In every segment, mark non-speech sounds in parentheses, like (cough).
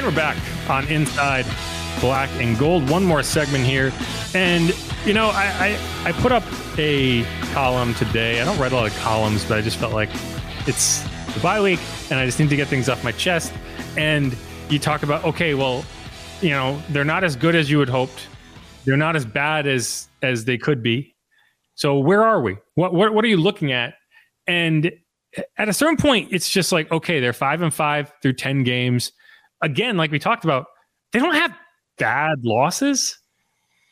And we're back on Inside Black and Gold. One more segment here. And, you know, I, I, I put up a column today. I don't write a lot of columns, but I just felt like it's the bye week and I just need to get things off my chest. And you talk about, okay, well, you know, they're not as good as you had hoped. They're not as bad as as they could be. So where are we? What what, what are you looking at? And at a certain point, it's just like, okay, they're five and five through 10 games again, like we talked about, they don't have bad losses.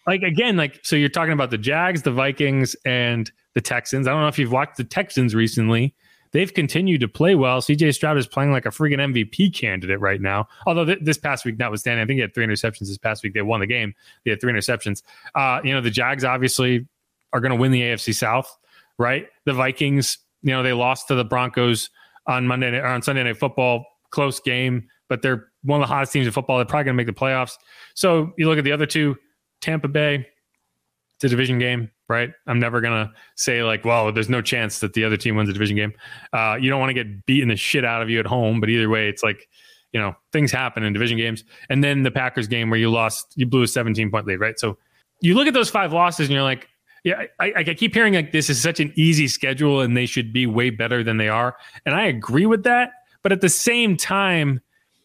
Like again, like so you're talking about the Jags, the Vikings, and the Texans. I don't know if you've watched the Texans recently. They've continued to play well. CJ Stroud is playing like a freaking MVP candidate right now. Although th- this past week, notwithstanding, I think he had three interceptions this past week. They won the game. They had three interceptions. Uh, you know, the Jags obviously are going to win the AFC South, right? The Vikings, you know, they lost to the Broncos on Monday or on Sunday Night Football, close game, but they're one of the hottest teams in football. They're probably going to make the playoffs. So you look at the other two, Tampa Bay, it's a division game, right? I'm never going to say like, well, there's no chance that the other team wins a division game. Uh, you don't want to get beaten the shit out of you at home, but either way, it's like, you know, things happen in division games. And then the Packers game where you lost, you blew a 17 point lead, right? So you look at those five losses and you're like, yeah, I, I keep hearing like this is such an easy schedule and they should be way better than they are. And I agree with that. But at the same time,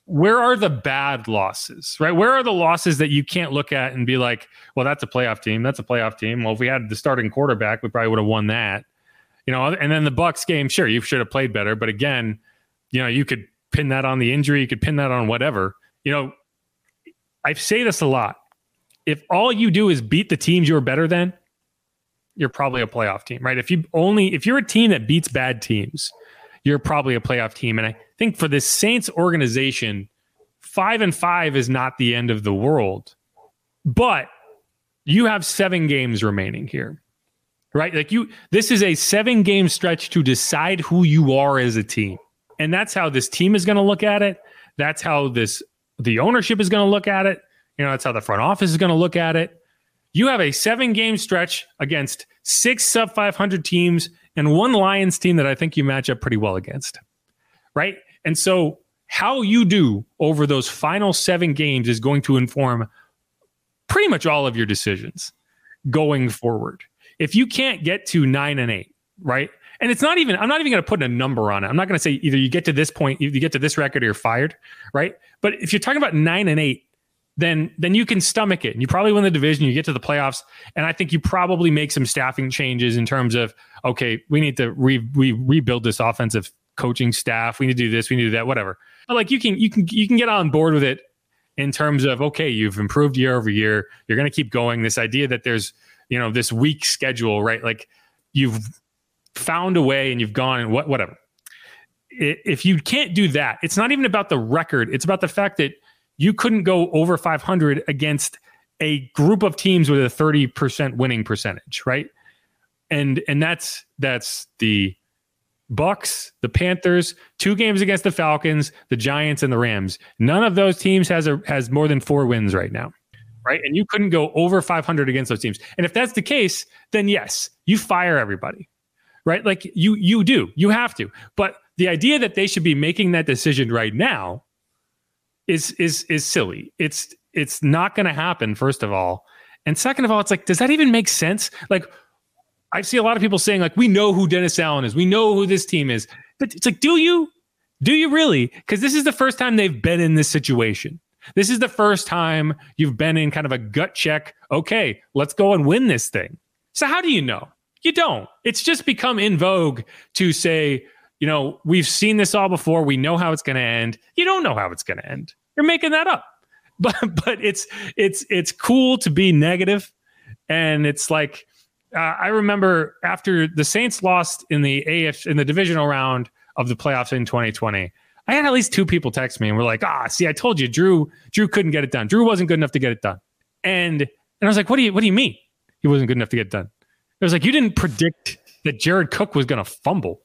where are the bad losses, right? Where are the losses that you can't look at and be like, well, that's a playoff team. That's a playoff team. Well, if we had the starting quarterback, we probably would have won that. You know, and then the Bucs game, sure, you should have played better. But again, you know, you could pin that on the injury, you could pin that on whatever. You know, I say this a lot. If all you do is beat the teams you're better than, you're probably a playoff team, right? If you only if you're a team that beats bad teams, you're probably a playoff team. And I think for the Saints organization, five and five is not the end of the world, but you have seven games remaining here, right? Like you, this is a seven game stretch to decide who you are as a team. And that's how this team is going to look at it. That's how this, the ownership is going to look at it. You know, that's how the front office is going to look at it. You have a seven game stretch against six sub 500 teams and one Lions team that I think you match up pretty well against. Right. And so, how you do over those final seven games is going to inform pretty much all of your decisions going forward. If you can't get to nine and eight, right? And it's not even, I'm not even going to put a number on it. I'm not going to say either you get to this point, you get to this record or you're fired, right? But if you're talking about nine and eight, then then you can stomach it and you probably win the division you get to the playoffs and i think you probably make some staffing changes in terms of okay we need to re, re, rebuild this offensive coaching staff we need to do this we need to do that whatever. But like you can you can you can get on board with it in terms of okay you've improved year over year you're going to keep going. This idea that there's you know this week schedule right? Like you've found a way and you've gone and what whatever. If you can't do that it's not even about the record it's about the fact that you couldn't go over 500 against a group of teams with a 30% winning percentage, right? And and that's that's the Bucs, the Panthers, two games against the Falcons, the Giants and the Rams. None of those teams has a has more than 4 wins right now. Right? And you couldn't go over 500 against those teams. And if that's the case, then yes, you fire everybody. Right? Like you you do. You have to. But the idea that they should be making that decision right now is is is silly. It's it's not going to happen. First of all, and second of all, it's like, does that even make sense? Like, I see a lot of people saying like, we know who Dennis Allen is, we know who this team is, but it's like, do you? Do you really? Because this is the first time they've been in this situation. This is the first time you've been in kind of a gut check. Okay, let's go and win this thing. So how do you know? You don't. It's just become in vogue to say, you know, we've seen this all before. We know how it's going to end. You don't know how it's going to end. You're making that up. (laughs) But but it's it's it's cool to be negative, and it's like uh, I remember after the Saints lost in the AF in the divisional round of the playoffs in 2020. I had at least two people text me and were like, "Ah, see, I told you, Drew. Drew couldn't get it done. Drew wasn't good enough to get it done." And and I was like, "What do you What do you mean he wasn't good enough to get it done?" It was like you didn't predict that Jared Cook was going to fumble.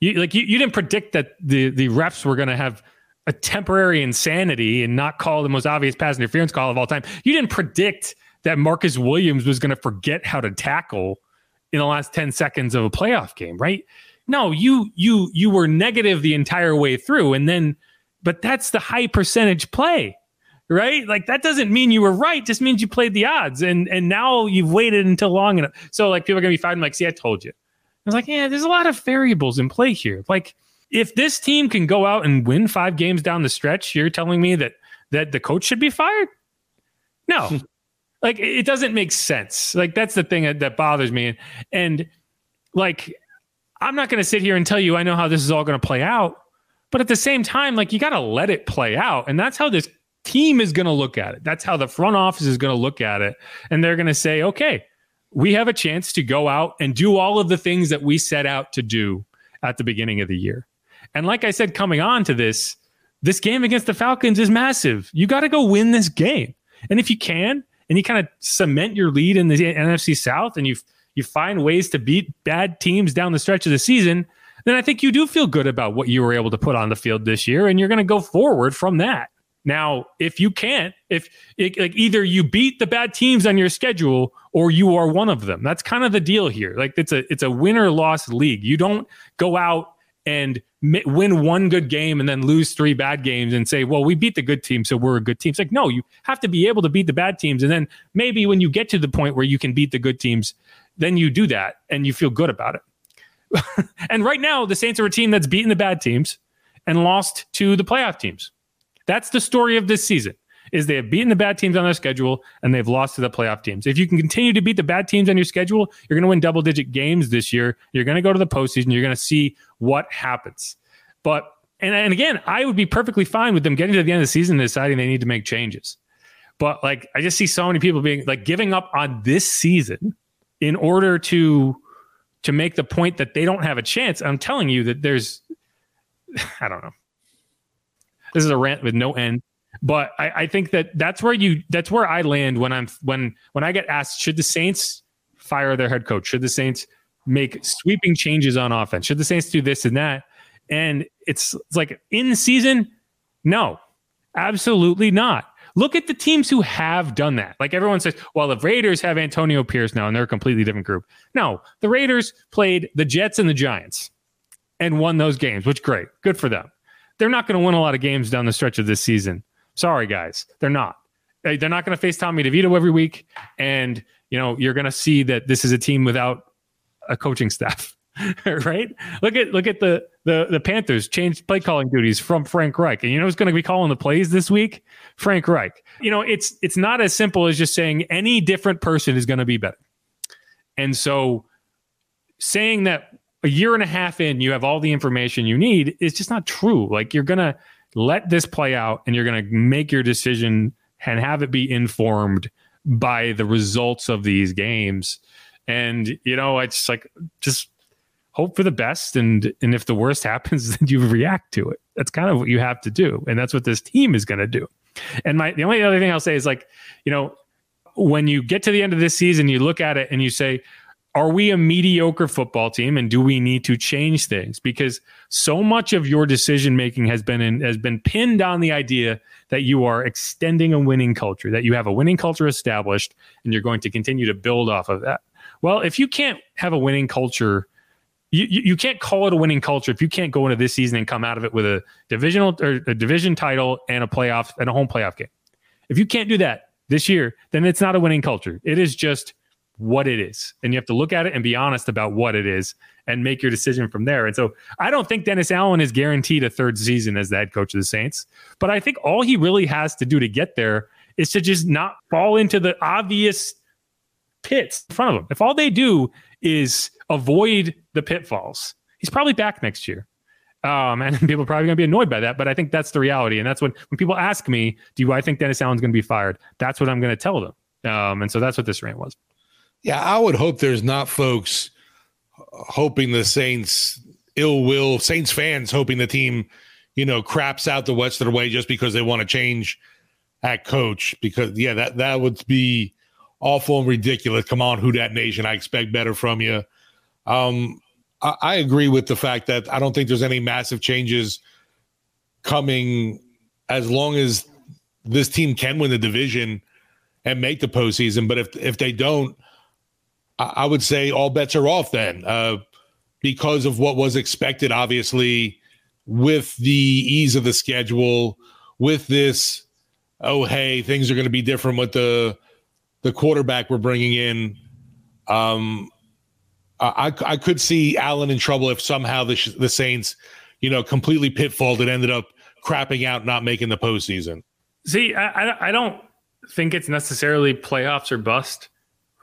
You like you, you didn't predict that the the refs were going to have a temporary insanity and not call the most obvious pass interference call of all time. You didn't predict that Marcus Williams was going to forget how to tackle in the last 10 seconds of a playoff game, right? No, you you you were negative the entire way through and then but that's the high percentage play. Right? Like that doesn't mean you were right, just means you played the odds and and now you've waited until long enough. So like people are going to be fighting like, "See, I told you." I was like, "Yeah, there's a lot of variables in play here." Like if this team can go out and win 5 games down the stretch, you're telling me that that the coach should be fired? No. (laughs) like it doesn't make sense. Like that's the thing that, bothers me. And like I'm not going to sit here and tell you I know how this is all going to play out, but at the same time, like you got to let it play out, and that's how this team is going to look at it. That's how the front office is going to look at it, and they're going to say, okay, we have a chance to go out and do all of the things that we set out to do at the beginning of the year. And like I said, coming on to this, this game against the Falcons is massive. You got to go win this game, and if you can, and you kind of cement your lead in the NFC South, and you you find ways to beat bad teams down the stretch of the season, then I think you do feel good about what you were able to put on the field this year, and you're going to go forward from that. Now, if you can't, if it, like either you beat the bad teams on your schedule or you are one of them, that's kind of the deal here. Like it's a it's a win or loss league. You don't go out and win one good game and then lose three bad games and say, well, we beat the good team, so we're a good team. It's like, no, you have to be able to beat the bad teams. And then maybe when you get to the point where you can beat the good teams, then you do that and you feel good about it. (laughs) and right now, the Saints are a team that's beaten the bad teams and lost to the playoff teams. That's the story of this season. Is they have beaten the bad teams on their schedule and they've lost to the playoff teams. If you can continue to beat the bad teams on your schedule, you're going to win double digit games this year. You're going to go to the postseason. You're going to see what happens. But and, and again, I would be perfectly fine with them getting to the end of the season and deciding they need to make changes. But like, I just see so many people being like giving up on this season in order to to make the point that they don't have a chance. I'm telling you that there's, (sighs) I don't know. This is a rant with no end, but I, I think that that's where you that's where I land when I'm when when I get asked, should the Saints fire their head coach? Should the Saints make sweeping changes on offense? Should the Saints do this and that? And it's, it's like in season, no, absolutely not. Look at the teams who have done that. Like everyone says, well, the Raiders have Antonio Pierce now, and they're a completely different group. No, the Raiders played the Jets and the Giants and won those games, which great. Good for them. They're not going to win a lot of games down the stretch of this season. Sorry, guys. They're not. They're not going to face Tommy DeVito every week. And, you know, you're going to see that this is a team without a coaching staff. (laughs) right? Look at look at the the the Panthers changed play calling duties from Frank Reich, and you know who's going to be calling the plays this week? Frank Reich. You know, it's it's not as simple as just saying any different person is going to be better. And so, saying that a year and a half in, you have all the information you need is just not true. Like you're going to let this play out, and you're going to make your decision and have it be informed by the results of these games. And you know, it's like just hope for the best. And and if the worst (laughs) happens then you react to it. That's kind of what you have to do. And that's what this team is going to do. And my the only other thing i'll say is like you know when you get to the end of this season you look at it and you say are we a mediocre football team and do we need to change things because so much of your decision making has been in, has been pinned on the idea that you are extending a winning culture that you have a winning culture established and you're going to continue to build off of that well if you can't have a winning culture you, you can't call it a winning culture if you can't go into this season and come out of it with a divisional or a division title and a playoff and a home playoff game. If you can't do that this year, then it's not a winning culture. It is just what it is. And you have to look at it and be honest about what it is and make your decision from there. And so I don't think Dennis Allen is guaranteed a third season as the head coach of the Saints, but I think all he really has to do to get there is to just not fall into the obvious pits in front of him. If all they do is avoid the pitfalls, he's probably back next year. Um, (laughs) and people are probably going to be annoyed by that, but I think that's the reality. And that's when when people ask me, "Do I think Dennis Allen's going to be fired?" That's what I'm going to tell them. Um, and so that's what this rant was. Yeah, I would hope there's not folks hoping the Saints ill will, Saints fans hoping the team, you know, craps out the Western way just because they want to change at coach. Because yeah, that that would be awful and ridiculous. Come on, Who Dat nation? I expect better from you. Um, I, I agree with the fact that I don't think there's any massive changes coming as long as this team can win the division and make the postseason. But if if they don't, I would say all bets are off then uh, because of what was expected, obviously, with the ease of the schedule, with this, oh, hey, things are going to be different with the the quarterback we're bringing in. Um, I, I could see Allen in trouble if somehow the, the Saints, you know, completely pitfalled and ended up crapping out, not making the postseason. See, I, I don't think it's necessarily playoffs or bust,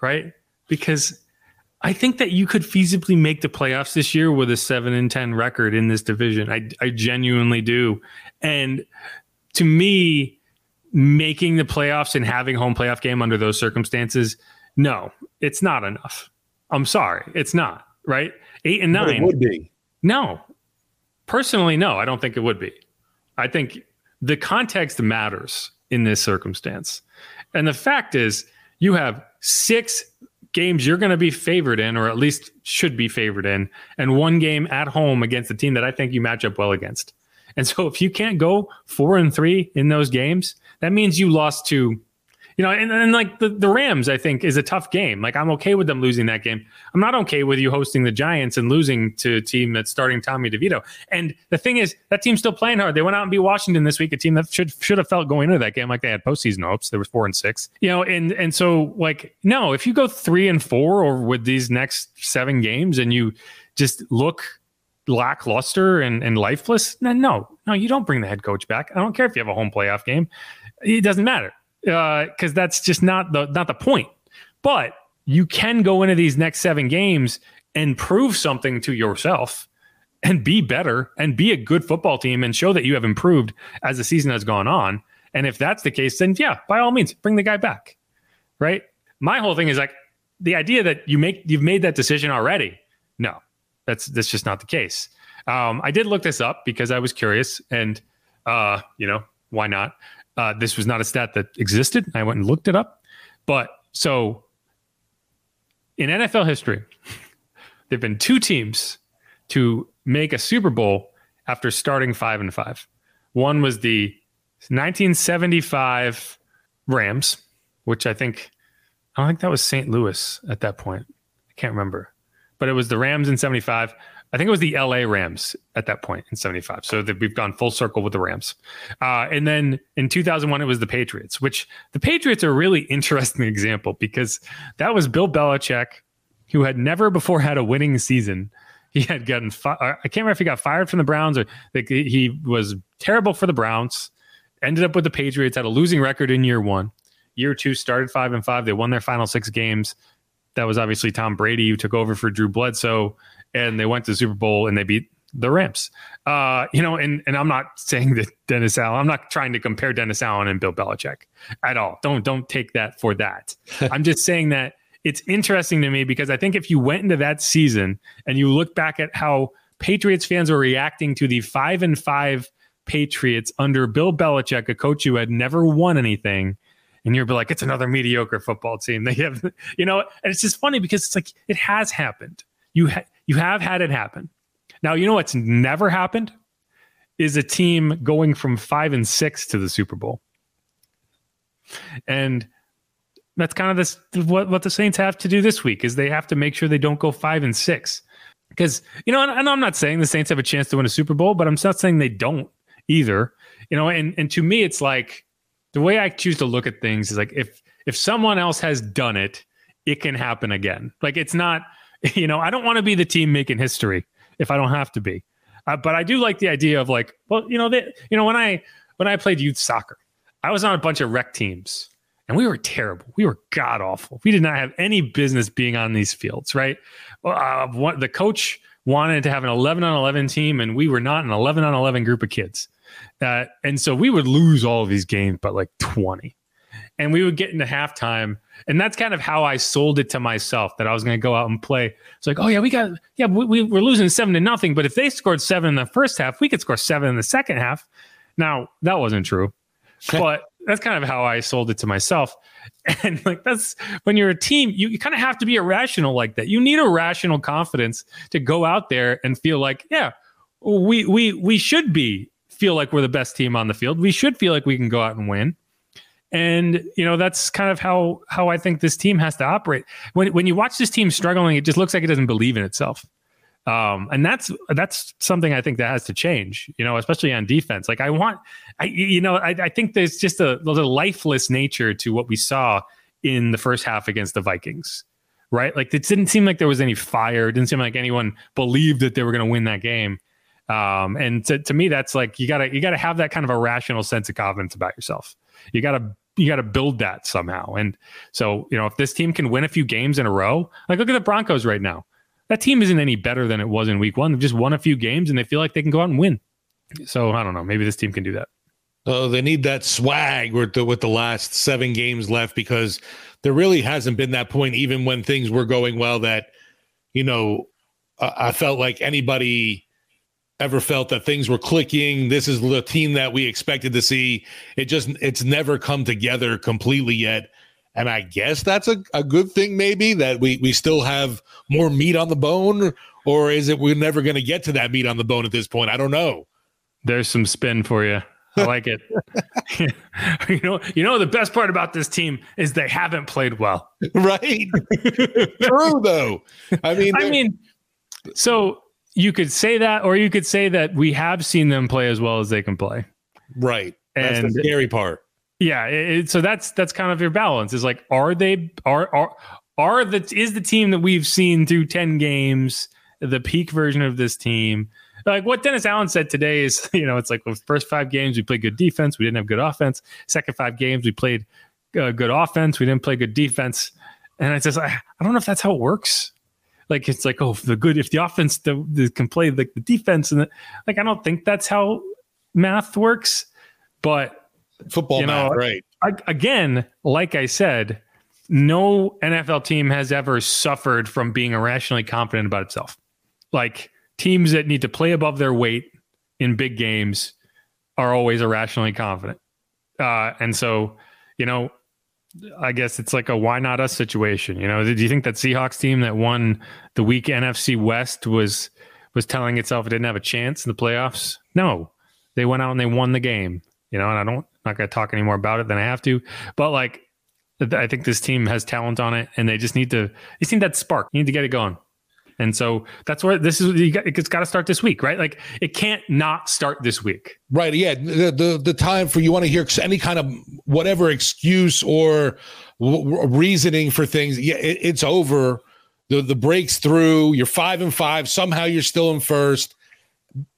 right? Because I think that you could feasibly make the playoffs this year with a seven and ten record in this division. I I genuinely do, and to me, making the playoffs and having home playoff game under those circumstances, no, it's not enough. I'm sorry, it's not right. Eight and nine would be no. Personally, no, I don't think it would be. I think the context matters in this circumstance, and the fact is, you have six games you're going to be favored in, or at least should be favored in, and one game at home against a team that I think you match up well against. And so if you can't go four and three in those games, that means you lost to you know, and, and like the, the Rams, I think is a tough game. Like I'm okay with them losing that game. I'm not okay with you hosting the Giants and losing to a team that's starting Tommy DeVito. And the thing is, that team's still playing hard. They went out and beat Washington this week, a team that should should have felt going into that game like they had postseason hopes. There was four and six. You know, and and so like no, if you go three and four or with these next seven games and you just look lackluster and, and lifeless, then no, no, you don't bring the head coach back. I don't care if you have a home playoff game. It doesn't matter because uh, that's just not the not the point. But you can go into these next seven games and prove something to yourself and be better and be a good football team and show that you have improved as the season has gone on. And if that's the case, then yeah, by all means, bring the guy back. Right. My whole thing is like the idea that you make you've made that decision already. No, that's that's just not the case. Um, I did look this up because I was curious, and uh, you know why not? Uh, this was not a stat that existed. I went and looked it up. But so in NFL history, (laughs) there have been two teams to make a Super Bowl after starting five and five. One was the 1975 Rams, which I think I don't think that was St. Louis at that point. I can't remember, but it was the Rams in 75. I think it was the LA Rams at that point in 75. So that we've gone full circle with the Rams. Uh, and then in 2001, it was the Patriots, which the Patriots are a really (laughs) interesting example because that was Bill Belichick, who had never before had a winning season. He had gotten, fi- uh, I can't remember if he got fired from the Browns or like he was terrible for the Browns, ended up with the Patriots, had a losing record in year one. Year two started five and five. They won their final six games. That was obviously Tom Brady who took over for Drew Bledsoe and they went to the Super Bowl and they beat the Rams. Uh, you know, and and I'm not saying that Dennis Allen. I'm not trying to compare Dennis Allen and Bill Belichick at all. Don't don't take that for that. (laughs) I'm just saying that it's interesting to me because I think if you went into that season and you look back at how Patriots fans were reacting to the five and five Patriots under Bill Belichick, a coach who had never won anything. And you're like, it's another mediocre football team. (laughs) They have, you know, and it's just funny because it's like it has happened. You ha- you have had it happen. Now, you know what's never happened is a team going from five and six to the Super Bowl. And that's kind of this what, what the Saints have to do this week is they have to make sure they don't go five and six. Because, you know, and, I'm not saying the Saints have a chance to win a Super Bowl, but I'm not saying they don't either. You know, and and to me it's like the way I choose to look at things is like if if someone else has done it it can happen again. Like it's not, (laughs) you know, I don't want to be the team making history if I don't have to be. Uh, but I do like the idea of like, well, you know, they, you know, when I when I played youth soccer, I was on a bunch of rec teams and we were terrible. We were god awful. We did not have any business being on these fields, right? Uh, the coach wanted to have an 11 on 11 team, and we were not an 11 on 11 group of kids. Uh, and so we would lose all of these games, but like 20. And we would get into halftime. And that's kind of how I sold it to myself that I was going to go out and play. It's like, oh, yeah, we got, yeah, we, we, we're losing seven to nothing. But if they scored seven in the first half, we could score seven in the second half. Now, that wasn't true. (laughs) but that's kind of how I sold it to myself. (laughs) And like that's when you're a team, you, you kind of have to be irrational like that. You need a rational confidence to go out there and feel like, yeah, we we we should be feel like we're the best team on the field. We should feel like we can go out and win. And you know that's kind of how how I think this team has to operate. When when you watch this team struggling, it just looks like it doesn't believe in itself. Um, and that's that's something I think that has to change, you know, especially on defense. Like I want, I you know, I, I think there's just a, a lifeless nature to what we saw in the first half against the Vikings, right? Like it didn't seem like there was any fire. It didn't seem like anyone believed that they were going to win that game. Um, and to, to me, that's like you gotta you gotta have that kind of a rational sense of confidence about yourself. You gotta you got to build that somehow. And so, you know, if this team can win a few games in a row, like look at the Broncos right now that team isn't any better than it was in week one. They've just won a few games and they feel like they can go out and win. So I don't know. Maybe this team can do that. Oh, they need that swag with the, with the last seven games left because there really hasn't been that point, even when things were going well, that, you know, I felt like anybody ever felt that things were clicking. This is the team that we expected to see. It just, it's never come together completely yet. And I guess that's a, a good thing, maybe that we, we still have more meat on the bone, or is it we're never going to get to that meat on the bone at this point? I don't know. There's some spin for you. I like it. (laughs) (laughs) you know, you know the best part about this team is they haven't played well. Right. (laughs) True though. I mean I mean so you could say that or you could say that we have seen them play as well as they can play. Right. That's and the scary part. Yeah, it, so that's that's kind of your balance. Is like, are they are are are the is the team that we've seen through ten games the peak version of this team? Like what Dennis Allen said today is, (laughs) you know, it's like the first five games we played good defense, we didn't have good offense. Second five games we played uh, good offense, we didn't play good defense. And I just, I, I don't know if that's how it works. Like it's like, oh, the good if the offense the, the can play like the defense and the, like I don't think that's how math works, but Football you know, math, right? I, again, like I said, no NFL team has ever suffered from being irrationally confident about itself. Like teams that need to play above their weight in big games are always irrationally confident. Uh, and so, you know, I guess it's like a why not us situation. You know, do you think that Seahawks team that won the week NFC West was was telling itself it didn't have a chance in the playoffs? No, they went out and they won the game. You know, and I don't not going to talk any more about it than I have to. But like, I think this team has talent on it, and they just need to. They just need that spark. You need to get it going. And so that's where this is. You got, it's got to start this week, right? Like it can't not start this week. Right. Yeah. The the, the time for you want to hear any kind of whatever excuse or w- reasoning for things. Yeah, it, it's over. The the breaks through. You're five and five. Somehow you're still in first,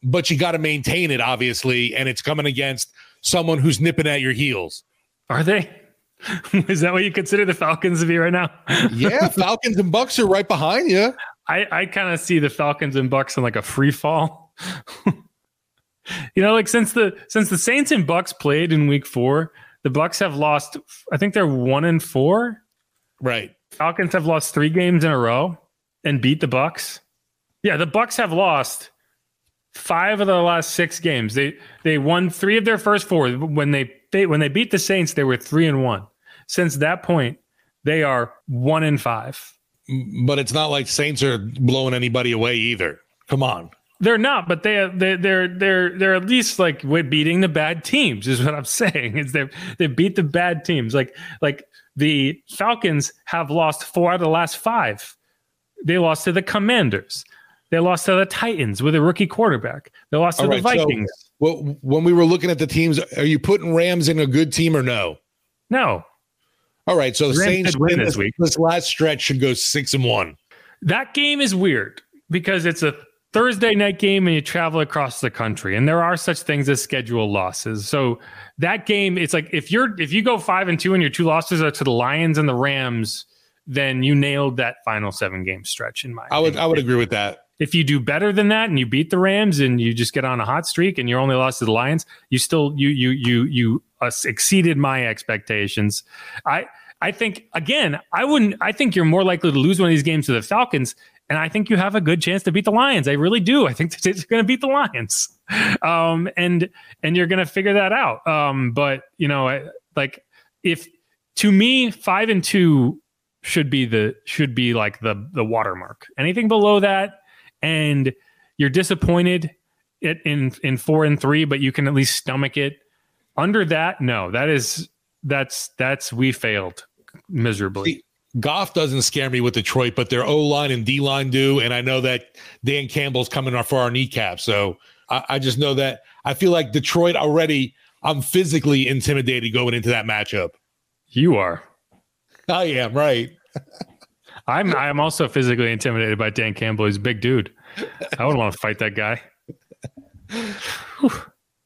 but you got to maintain it, obviously, and it's coming against someone who's nipping at your heels. Are they? (laughs) Is that what you consider the Falcons to be right now? yeah, (laughs) Falcons and Bucs are right behind you. I, I kind of see the Falcons and Bucs in like a free fall. (laughs) you know, like since the since the Saints and Bucs played in week four, the Bucs have lost, I think they're one and four. Right. Falcons have lost three games in a row and beat the Bucs. Yeah, the Bucs have lost five of the last six games. They they won three of their first four. When they, they when they beat the Saints, they were three and one. Since that point, they are one and five. But it's not like Saints are blowing anybody away either. Come on. They're not, but they they they're they're they're at least like we're beating the bad teams. Is what I'm (laughs) saying. Is they they beat the bad teams. Like like the Falcons have lost four out of the last five. They lost to the Commanders. They lost to the Titans with a rookie quarterback. They lost to the Vikings. So, well, when we were looking at the teams, are you putting Rams in a good team or no? No. All right, so the Saints win this week. This last stretch should go six and one. That game is weird because it's a Thursday night game and you travel across the country, and there are such things as schedule losses. So that game, it's like if you're if you go five and two and your two losses are to the Lions and the Rams, then you nailed that final seven game stretch. In my, I would opinion. I would agree with that. if you do better than that and you beat the Rams and you just get on a hot streak and you're only lost to the Lions, you still you you you you uh, exceeded my expectations. I I think again, I wouldn't. I think you're more likely to lose one of these games to the Falcons, and I think you have a good chance to beat the Lions. I really do. I think (laughs) the Saints are going to beat the Lions, um, and and you're going to figure that out. Um, but you know, I, like if to me, five and two should be the should be like the the watermark. Anything below that, and you're disappointed in in four and three, but you can at least stomach it. Under that, no, that is that's that's we failed miserably. See, Goff doesn't scare me with Detroit, but their O line and D line do, and I know that Dan Campbell's coming off for our kneecap. So I, I just know that I feel like Detroit already. I'm physically intimidated going into that matchup. You are. I am right. (laughs) I'm I'm also physically intimidated by Dan Campbell. He's a big dude. I wouldn't want to fight that guy. (laughs) Whew.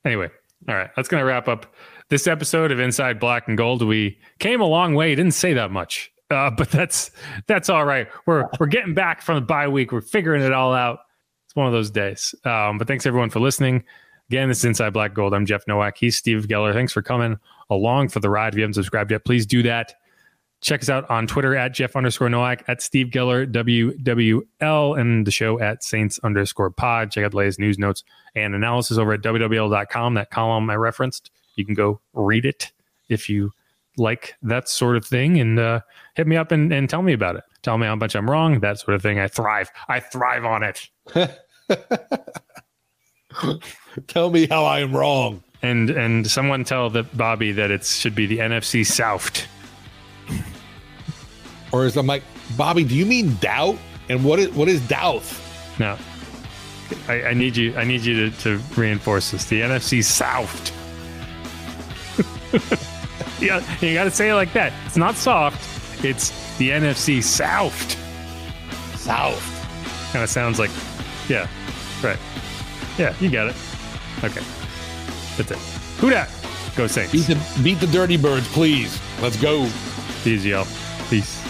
anyway, all right, that's gonna wrap up this episode of Inside Black and Gold. We came a long way. Didn't say that much, uh, but that's that's all right. We're we're getting back from the bye week. We're figuring it all out. It's one of those days. Um, but thanks everyone for listening. Again, this is Inside Black Gold. I'm Jeff Nowak. He's Steve Geller. Thanks for coming along for the ride. If you haven't subscribed yet, please do that. Check us out on Twitter at Jeff underscore Nowak, at Steve Geller, WWL, and the show at Saints underscore pod. Check out the latest news notes and analysis over at WWL.com. That column I referenced, you can go read it if you like that sort of thing and uh, hit me up and, and tell me about it. Tell me how much I'm wrong, that sort of thing. I thrive. I thrive on it. (laughs) Tell me how I am wrong. And and someone tell the Bobby that it should be the NFC South. Or is I'm like, Bobby, do you mean doubt? And what is what is doubt? No. I, I need you I need you to, to reinforce this. The NFC South. (laughs) yeah, you gotta say it like that. It's not soft, it's the NFC South. South. Kind of sounds like yeah, right. Yeah, you got it. Okay. That's it. Who dat? Go Saints. Beat the beat the dirty birds, please. Let's go. Easy, y'all. Peace.